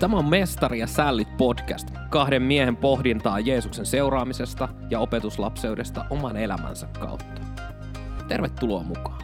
Tämä on Mestari ja Sällit podcast, kahden miehen pohdintaa Jeesuksen seuraamisesta ja opetuslapseudesta oman elämänsä kautta. Tervetuloa mukaan.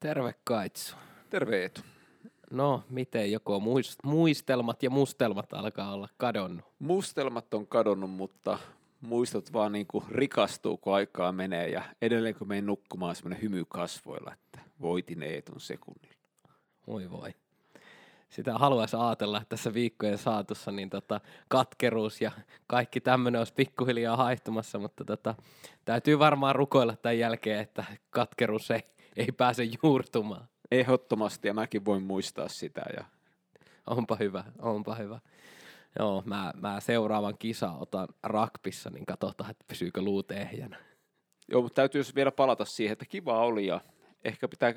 Terve Kaitsu. Terve Eetu. No, miten joko muistelmat ja mustelmat alkaa olla kadonnut? Mustelmat on kadonnut, mutta muistot vaan niin kuin rikastuu, kun aikaa menee ja edelleen kun menen nukkumaan semmoinen hymy kasvoilla, että voitin Eetun sekunnilla. Voi voi. Sitä haluaisi ajatella, että tässä viikkojen saatossa niin tota, katkeruus ja kaikki tämmöinen olisi pikkuhiljaa haihtumassa, mutta tota, täytyy varmaan rukoilla tämän jälkeen, että katkeruus ei, ei pääse juurtumaan. Ehdottomasti ja mäkin voin muistaa sitä. Ja... Onpa hyvä, onpa hyvä. Joo, mä, mä seuraavan kisa otan rakpissa, niin katsotaan, että pysyykö luut ehjänä. Joo, mutta täytyy vielä palata siihen, että kiva oli ja ehkä pitää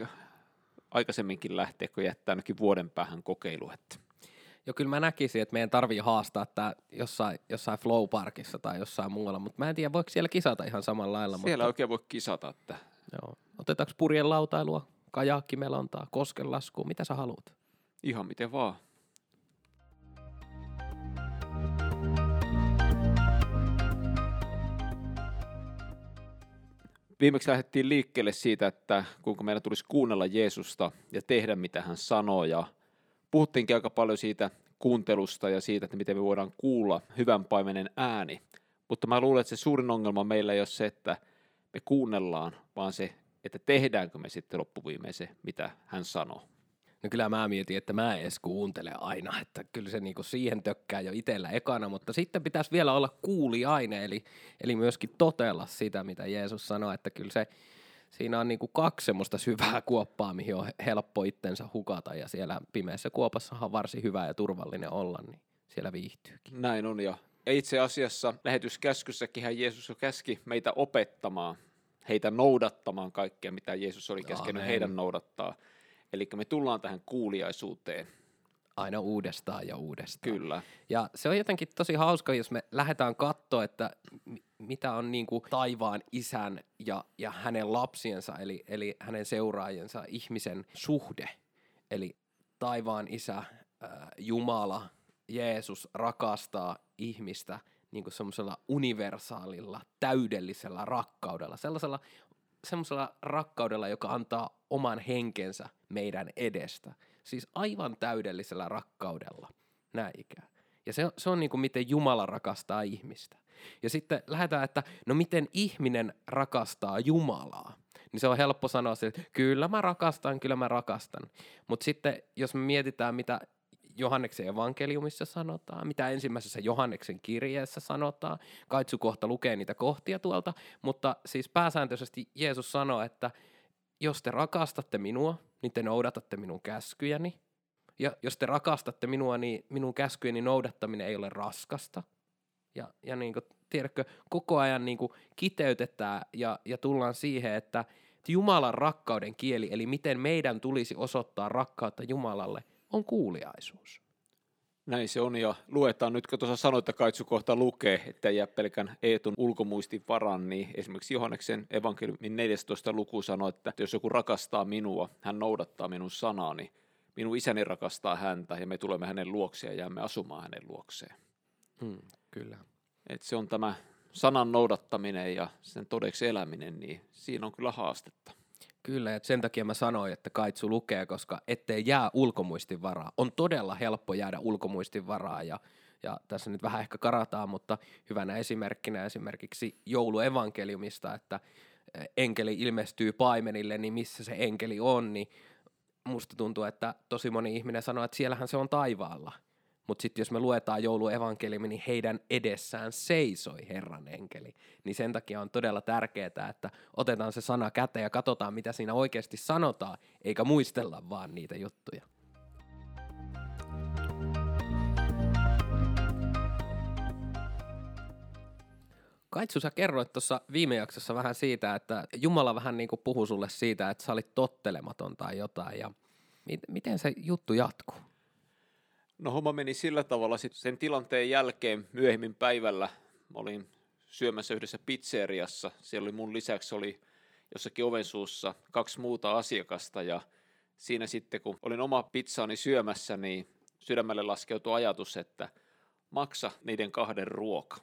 aikaisemminkin lähteä, kun jättää ainakin vuoden päähän kokeilu. Että. Joo, kyllä mä näkisin, että meidän tarvii haastaa tämä jossain, jossain Flow Parkissa tai jossain muualla, mutta mä en tiedä, voiko siellä kisata ihan samalla lailla. Siellä mutta... oikein voi kisata. Että... Joo. Otetaanko purjen lautailua, kajakkimelontaa, koskenlaskua, mitä sä haluat? Ihan miten vaan. Viimeksi lähdettiin liikkeelle siitä, että kuinka meidän tulisi kuunnella Jeesusta ja tehdä mitä hän sanoo. Ja puhuttiinkin aika paljon siitä kuuntelusta ja siitä, että miten me voidaan kuulla hyvän paimenen ääni. Mutta mä luulen, että se suurin ongelma meillä ei ole se, että me kuunnellaan, vaan se, että tehdäänkö me sitten loppuviimein se, mitä hän sanoo. No kyllä mä mietin, että mä edes kuuntele aina, että kyllä se niinku siihen tökkää jo itsellä ekana, mutta sitten pitäisi vielä olla kuuliaine, eli, eli myöskin totella sitä, mitä Jeesus sanoi, että kyllä se, siinä on niinku kaksi semmoista syvää kuoppaa, mihin on helppo itsensä hukata, ja siellä pimeässä kuopassahan on varsin hyvä ja turvallinen olla, niin siellä viihtyykin. Näin on, ja itse asiassa lähetyskäskyssäkin Jeesus jo käski meitä opettamaan, heitä noudattamaan kaikkea, mitä Jeesus oli käskenyt Amen. heidän noudattaa. Eli me tullaan tähän kuuliaisuuteen. Aina uudestaan ja uudestaan. Kyllä. Ja se on jotenkin tosi hauska, jos me lähdetään katsoa, että mitä on niin kuin taivaan isän ja, ja hänen lapsiensa, eli, eli hänen seuraajiensa ihmisen suhde. Eli taivaan isä, äh, Jumala, Jeesus rakastaa ihmistä niin kuin semmoisella universaalilla, täydellisellä rakkaudella, sellaisella semmoisella rakkaudella, joka antaa oman henkensä meidän edestä. Siis aivan täydellisellä rakkaudella, näin ikään. Ja se, se on niin kuin miten Jumala rakastaa ihmistä. Ja sitten lähdetään, että no miten ihminen rakastaa Jumalaa. Niin se on helppo sanoa että kyllä mä rakastan, kyllä mä rakastan. Mutta sitten jos me mietitään, mitä Johanneksen evankeliumissa sanotaan, mitä ensimmäisessä Johanneksen kirjeessä sanotaan. Kaitsu kohta lukee niitä kohtia tuolta, mutta siis pääsääntöisesti Jeesus sanoo, että jos te rakastatte minua, niin te noudatatte minun käskyjäni. Ja jos te rakastatte minua, niin minun käskyjeni noudattaminen ei ole raskasta. Ja, ja niin kuin, tiedätkö, koko ajan niin kuin kiteytetään ja, ja tullaan siihen, että Jumalan rakkauden kieli, eli miten meidän tulisi osoittaa rakkautta Jumalalle – on kuuliaisuus. Näin se on, ja luetaan nyt, kun tuossa sanoit, että Kaitsu kohta lukee, että jää pelkän Eetun ulkomuistin varan, niin esimerkiksi Johanneksen evankeliumin 14. luku sanoo, että jos joku rakastaa minua, hän noudattaa minun sanaani, minun isäni rakastaa häntä, ja me tulemme hänen luokseen ja jäämme asumaan hänen luokseen. Hmm, kyllä. Et se on tämä sanan noudattaminen ja sen todeksi eläminen, niin siinä on kyllä haastetta. Kyllä, että sen takia mä sanoin, että Kaitsu lukee, koska ettei jää ulkomuistin varaa. On todella helppo jäädä ulkomuistin varaa ja, ja tässä nyt vähän ehkä karataan, mutta hyvänä esimerkkinä esimerkiksi jouluevankeliumista, että enkeli ilmestyy paimenille, niin missä se enkeli on, niin musta tuntuu, että tosi moni ihminen sanoo, että siellähän se on taivaalla – mutta sitten jos me luetaan jouluevankeliumi, niin heidän edessään seisoi Herran enkeli. Niin sen takia on todella tärkeää, että otetaan se sana käteen ja katsotaan, mitä siinä oikeasti sanotaan, eikä muistella vaan niitä juttuja. Kaitsu, sä kerroit tuossa viime jaksossa vähän siitä, että Jumala vähän niin kuin puhui sulle siitä, että sä olit tottelematon tai jotain. Ja miten se juttu jatkuu? No homma meni sillä tavalla sitten sen tilanteen jälkeen myöhemmin päivällä. Mä olin syömässä yhdessä pizzeriassa. Siellä oli mun lisäksi oli jossakin ovensuussa kaksi muuta asiakasta ja siinä sitten kun olin oma pizzaani syömässä, niin sydämelle laskeutui ajatus, että maksa niiden kahden ruoka.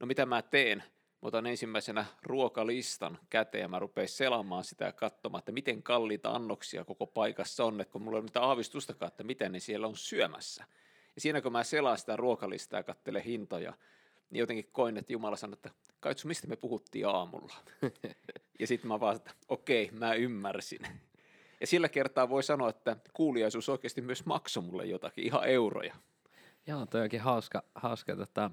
No mitä mä teen? Mä otan ensimmäisenä ruokalistan käteen ja mä rupean selaamaan sitä ja katsomaan, että miten kalliita annoksia koko paikassa on, että kun mulla ei ole mitään aavistustakaan, että miten ne siellä on syömässä. Ja siinä kun mä selaan sitä ruokalistaa ja katselen hintoja, niin jotenkin koin, että Jumala sanoi, että kaitsu, mistä me puhuttiin aamulla. ja sitten mä vaan, että okei, mä ymmärsin. Ja sillä kertaa voi sanoa, että kuuliaisuus oikeasti myös maksoi mulle jotakin, ihan euroja. Joo, toi onkin hauska, hauska tota,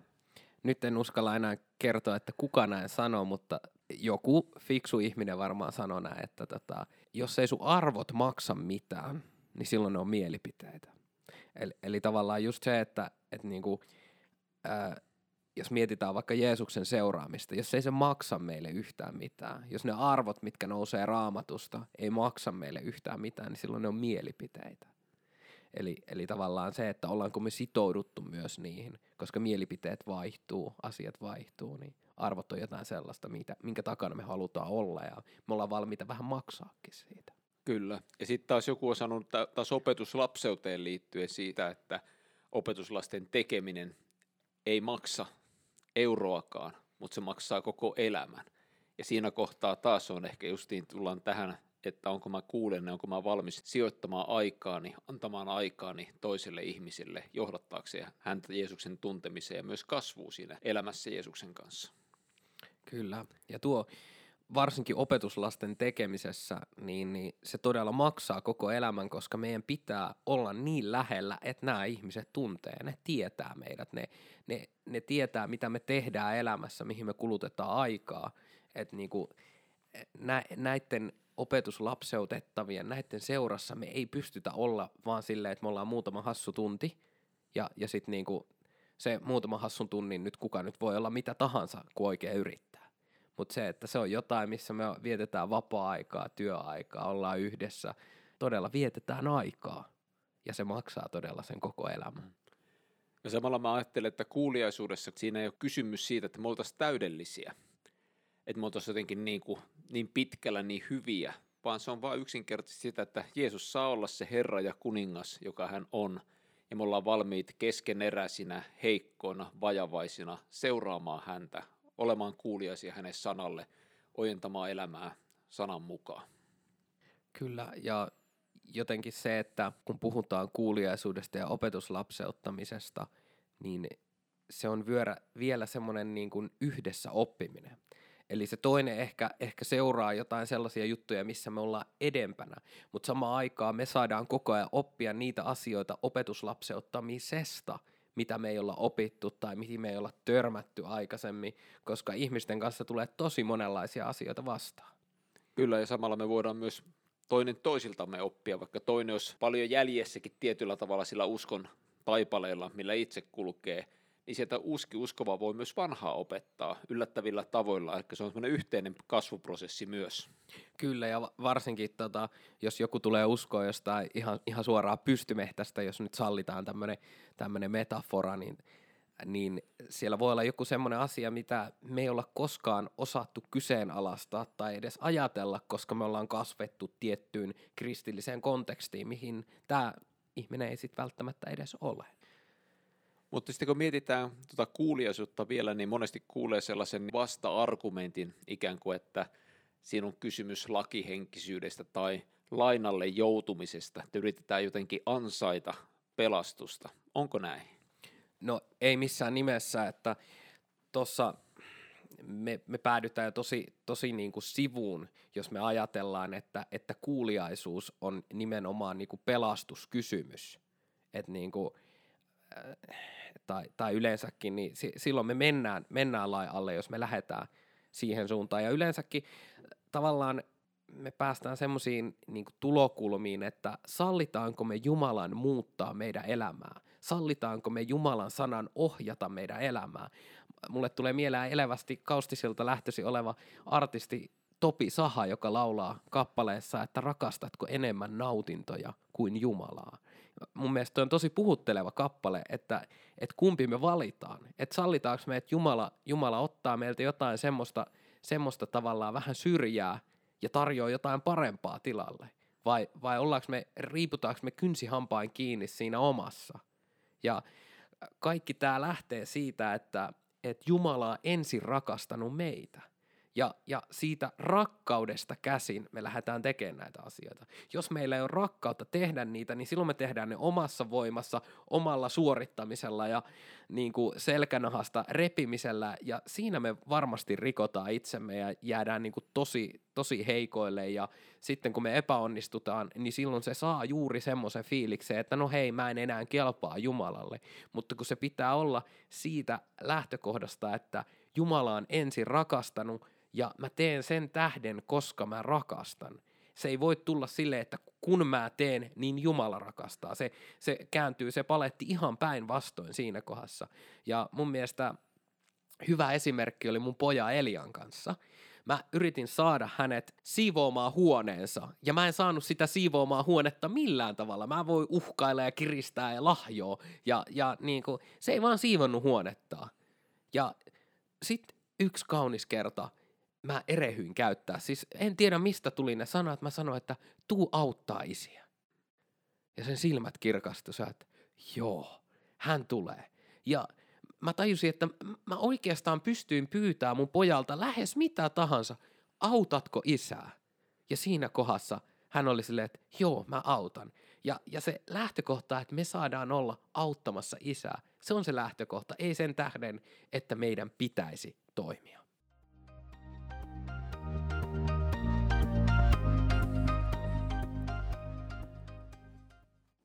nyt en uskalla enää kertoa, että kuka näin sanoo, mutta joku fiksu ihminen varmaan sanoo näin, että tota, jos ei sun arvot maksa mitään, niin silloin ne on mielipiteitä. Eli, eli tavallaan just se, että, että niinku, ää, jos mietitään vaikka Jeesuksen seuraamista, jos ei se maksa meille yhtään mitään, jos ne arvot, mitkä nousee raamatusta, ei maksa meille yhtään mitään, niin silloin ne on mielipiteitä. Eli, eli tavallaan se, että ollaanko me sitouduttu myös niihin, koska mielipiteet vaihtuu, asiat vaihtuu, niin arvot on jotain sellaista, mitä, minkä takana me halutaan olla ja me ollaan valmiita vähän maksaakin siitä. Kyllä. Ja sitten taas joku on sanonut taas opetuslapseuteen liittyen siitä, että opetuslasten tekeminen ei maksa euroakaan, mutta se maksaa koko elämän. Ja siinä kohtaa taas on ehkä justiin tullaan tähän että onko mä kuulen, onko mä valmis sijoittamaan aikaani, antamaan aikaani toiselle ihmiselle johdattaakseen häntä Jeesuksen tuntemiseen ja myös kasvuu siinä elämässä Jeesuksen kanssa. Kyllä, ja tuo varsinkin opetuslasten tekemisessä, niin, niin se todella maksaa koko elämän, koska meidän pitää olla niin lähellä, että nämä ihmiset tuntee, ne tietää meidät, ne, ne, ne tietää mitä me tehdään elämässä, mihin me kulutetaan aikaa, että niinku, nä, näiden opetuslapseutettavien näiden seurassa me ei pystytä olla vaan silleen, että me ollaan muutama hassu tunti ja, ja sitten niinku se muutama hassun tunnin nyt kuka nyt voi olla mitä tahansa, kun oikein yrittää. Mutta se, että se on jotain, missä me vietetään vapaa-aikaa, työaikaa, ollaan yhdessä, todella vietetään aikaa ja se maksaa todella sen koko elämän. Ja samalla mä ajattelen, että kuuliaisuudessa siinä ei ole kysymys siitä, että me oltaisiin täydellisiä – että me oltaisiin jotenkin niin, kuin, niin pitkällä niin hyviä, vaan se on vain yksinkertaisesti sitä, että Jeesus saa olla se Herra ja kuningas, joka hän on, ja me ollaan valmiit keskeneräisinä, heikkoina, vajavaisina seuraamaan häntä, olemaan kuuliaisia hänen sanalle, ojentamaan elämää sanan mukaan. Kyllä, ja jotenkin se, että kun puhutaan kuuliaisuudesta ja opetuslapseuttamisesta, niin se on vielä semmoinen niin kuin yhdessä oppiminen. Eli se toinen ehkä, ehkä seuraa jotain sellaisia juttuja, missä me ollaan edempänä, mutta samaan aikaan me saadaan koko ajan oppia niitä asioita opetuslapseuttamisesta, mitä me ei olla opittu tai mihin me ei olla törmätty aikaisemmin, koska ihmisten kanssa tulee tosi monenlaisia asioita vastaan. Kyllä, ja samalla me voidaan myös toinen toisiltamme oppia, vaikka toinen olisi paljon jäljessäkin tietyllä tavalla sillä uskon taipaleella, millä itse kulkee – niin sieltä uski uskova voi myös vanhaa opettaa yllättävillä tavoilla, eli se on semmoinen yhteinen kasvuprosessi myös. Kyllä, ja varsinkin tota, jos joku tulee uskoa jostain ihan, ihan suoraan pystymehtästä, jos nyt sallitaan tämmöinen metafora, niin, niin siellä voi olla joku semmoinen asia, mitä me ei olla koskaan osattu kyseenalaistaa tai edes ajatella, koska me ollaan kasvettu tiettyyn kristilliseen kontekstiin, mihin tämä ihminen ei sitten välttämättä edes ole. Mutta sitten kun mietitään tuota kuuliaisuutta vielä, niin monesti kuulee sellaisen vasta-argumentin ikään kuin, että siinä on kysymys lakihenkisyydestä tai lainalle joutumisesta, että yritetään jotenkin ansaita pelastusta. Onko näin? No ei missään nimessä, että tuossa me, me päädytään jo tosi, tosi niin kuin sivuun, jos me ajatellaan, että, että kuuliaisuus on nimenomaan niin kuin pelastuskysymys. Että niin kuin, äh, tai, tai yleensäkin, niin si, silloin me mennään, mennään lai alle, jos me lähdetään siihen suuntaan. Ja yleensäkin tavallaan me päästään semmoisiin niin tulokulmiin, että sallitaanko me Jumalan muuttaa meidän elämää? Sallitaanko me Jumalan sanan ohjata meidän elämää? Mulle tulee mieleen elävästi kaustisilta lähtösi oleva artisti Topi Saha, joka laulaa kappaleessa, että rakastatko enemmän nautintoja kuin Jumalaa mun mielestä on tosi puhutteleva kappale, että, että kumpi me valitaan. Että sallitaanko me, että Jumala, Jumala ottaa meiltä jotain semmoista, semmoista tavallaan vähän syrjää ja tarjoaa jotain parempaa tilalle? Vai, vai ollaanko me, riiputaanko me kynsihampain kiinni siinä omassa? Ja kaikki tämä lähtee siitä, että, että Jumala on ensin rakastanut meitä – ja, ja siitä rakkaudesta käsin me lähdetään tekemään näitä asioita. Jos meillä ei ole rakkautta tehdä niitä, niin silloin me tehdään ne omassa voimassa, omalla suorittamisella ja niin kuin selkänahasta repimisellä. Ja siinä me varmasti rikotaan itsemme ja jäädään niin kuin tosi, tosi heikoille. Ja sitten kun me epäonnistutaan, niin silloin se saa juuri semmoisen fiiliksen, että no hei, mä en enää kelpaa Jumalalle. Mutta kun se pitää olla siitä lähtökohdasta, että Jumala on ensin rakastanut – ja mä teen sen tähden, koska mä rakastan. Se ei voi tulla silleen, että kun mä teen, niin Jumala rakastaa. Se, se kääntyy se paletti ihan päinvastoin siinä kohdassa. Ja mun mielestä hyvä esimerkki oli mun poja Elian kanssa. Mä yritin saada hänet siivoamaan huoneensa, ja mä en saanut sitä siivoamaan huonetta millään tavalla. Mä voi uhkailla ja kiristää ja lahjoa, ja, ja niin kuin, se ei vaan siivonnut huonetta. Ja sitten yksi kaunis kerta – mä erehyin käyttää. Siis en tiedä mistä tuli ne sanat. Mä sanoin, että tuu auttaa isiä. Ja sen silmät kirkastu että joo, hän tulee. Ja mä tajusin, että mä oikeastaan pystyin pyytää mun pojalta lähes mitä tahansa. Autatko isää? Ja siinä kohdassa hän oli silleen, että joo, mä autan. Ja, ja se lähtökohta, että me saadaan olla auttamassa isää, se on se lähtökohta, ei sen tähden, että meidän pitäisi toimia.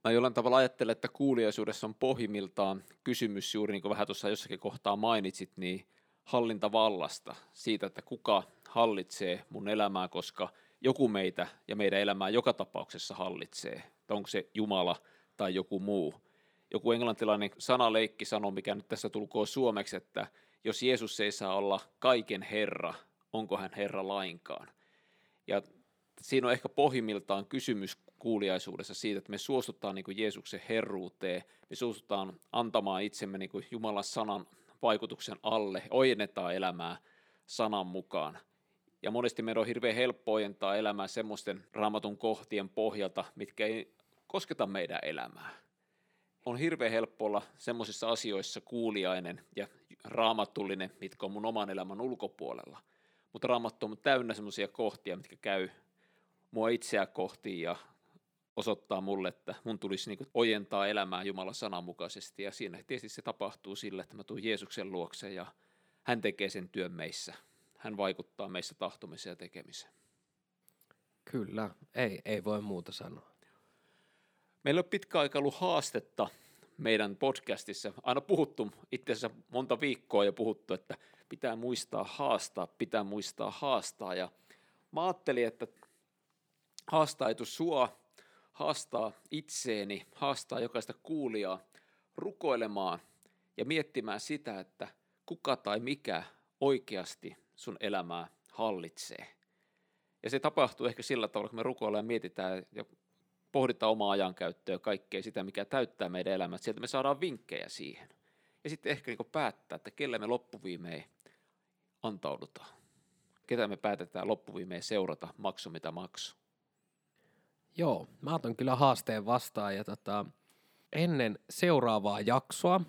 Mä jollain tavalla ajattelen, että kuuliaisuudessa on pohjimmiltaan kysymys juuri niin kuin vähän tuossa jossakin kohtaa mainitsit, niin hallintavallasta, siitä, että kuka hallitsee mun elämää, koska joku meitä ja meidän elämää joka tapauksessa hallitsee. Onko se Jumala tai joku muu. Joku englantilainen sanaleikki sanoo, mikä nyt tässä tulkoon suomeksi, että jos Jeesus ei saa olla kaiken Herra, onko hän Herra lainkaan? Ja siinä on ehkä pohjimmiltaan kysymys kuuliaisuudessa siitä, että me suostutaan niin kuin Jeesuksen herruuteen, me suostutaan antamaan itsemme niin kuin Jumalan sanan vaikutuksen alle, ojennetaan elämää sanan mukaan. Ja monesti meidän on hirveän helppo ojentaa elämää semmoisten raamatun kohtien pohjalta, mitkä ei kosketa meidän elämää. On hirveän helppo olla semmoisissa asioissa kuuliainen ja raamatullinen, mitkä on mun oman elämän ulkopuolella. Mutta raamattu on täynnä semmoisia kohtia, mitkä käy mua itseä kohti ja osoittaa mulle, että mun tulisi niin ojentaa elämää Jumalan sanan mukaisesti. Ja siinä tietysti se tapahtuu sillä, että mä tuun Jeesuksen luokse ja hän tekee sen työn meissä. Hän vaikuttaa meissä tahtomiseen ja tekemiseen. Kyllä, ei, ei voi muuta sanoa. Meillä on pitkä aika ollut haastetta meidän podcastissa. Aina puhuttu, itse asiassa monta viikkoa jo puhuttu, että pitää muistaa haastaa, pitää muistaa haastaa. Ja mä ajattelin, että haastaitu sua, haastaa itseeni, haastaa jokaista kuulijaa rukoilemaan ja miettimään sitä, että kuka tai mikä oikeasti sun elämää hallitsee. Ja se tapahtuu ehkä sillä tavalla, kun me rukoillaan ja mietitään ja pohditaan omaa ajankäyttöä ja kaikkea sitä, mikä täyttää meidän elämää. Sieltä me saadaan vinkkejä siihen. Ja sitten ehkä niin päättää, että kelle me loppuviimein antaudutaan. Ketä me päätetään loppuviimein seurata, maksu mitä maksu. Joo, mä otan kyllä haasteen vastaan ja tota, ennen seuraavaa jaksoa,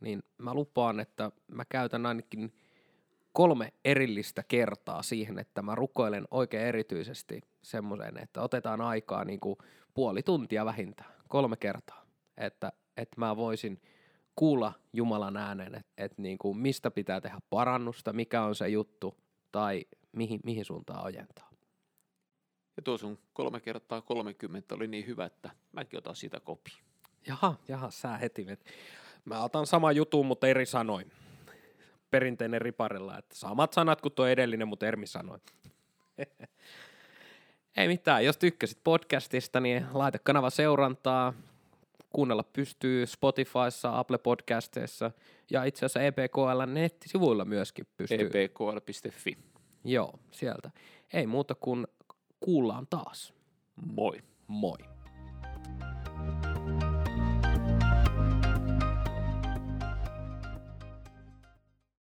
niin mä lupaan, että mä käytän ainakin kolme erillistä kertaa siihen, että mä rukoilen oikein erityisesti semmoisen, että otetaan aikaa niin kuin puoli tuntia vähintään, kolme kertaa, että, että mä voisin kuulla Jumalan äänen, että, että niin kuin mistä pitää tehdä parannusta, mikä on se juttu tai mihin, mihin suuntaan ojentaa. Ja tuo sun kolme kertaa 30 oli niin hyvä, että mäkin otan siitä kopi. Jaha, jaha, sä heti. Mä otan sama jutun, mutta eri sanoin. Perinteinen riparilla, että samat sanat kuin tuo edellinen, mutta eri sanoin. Ei mitään, jos tykkäsit podcastista, niin laita kanava seurantaa. Kuunnella pystyy Spotifyssa, Apple Podcasteissa ja itse asiassa EPKL nettisivuilla myöskin pystyy. epkl.fi. Joo, sieltä. Ei muuta kuin kuullaan taas. Moi. Moi.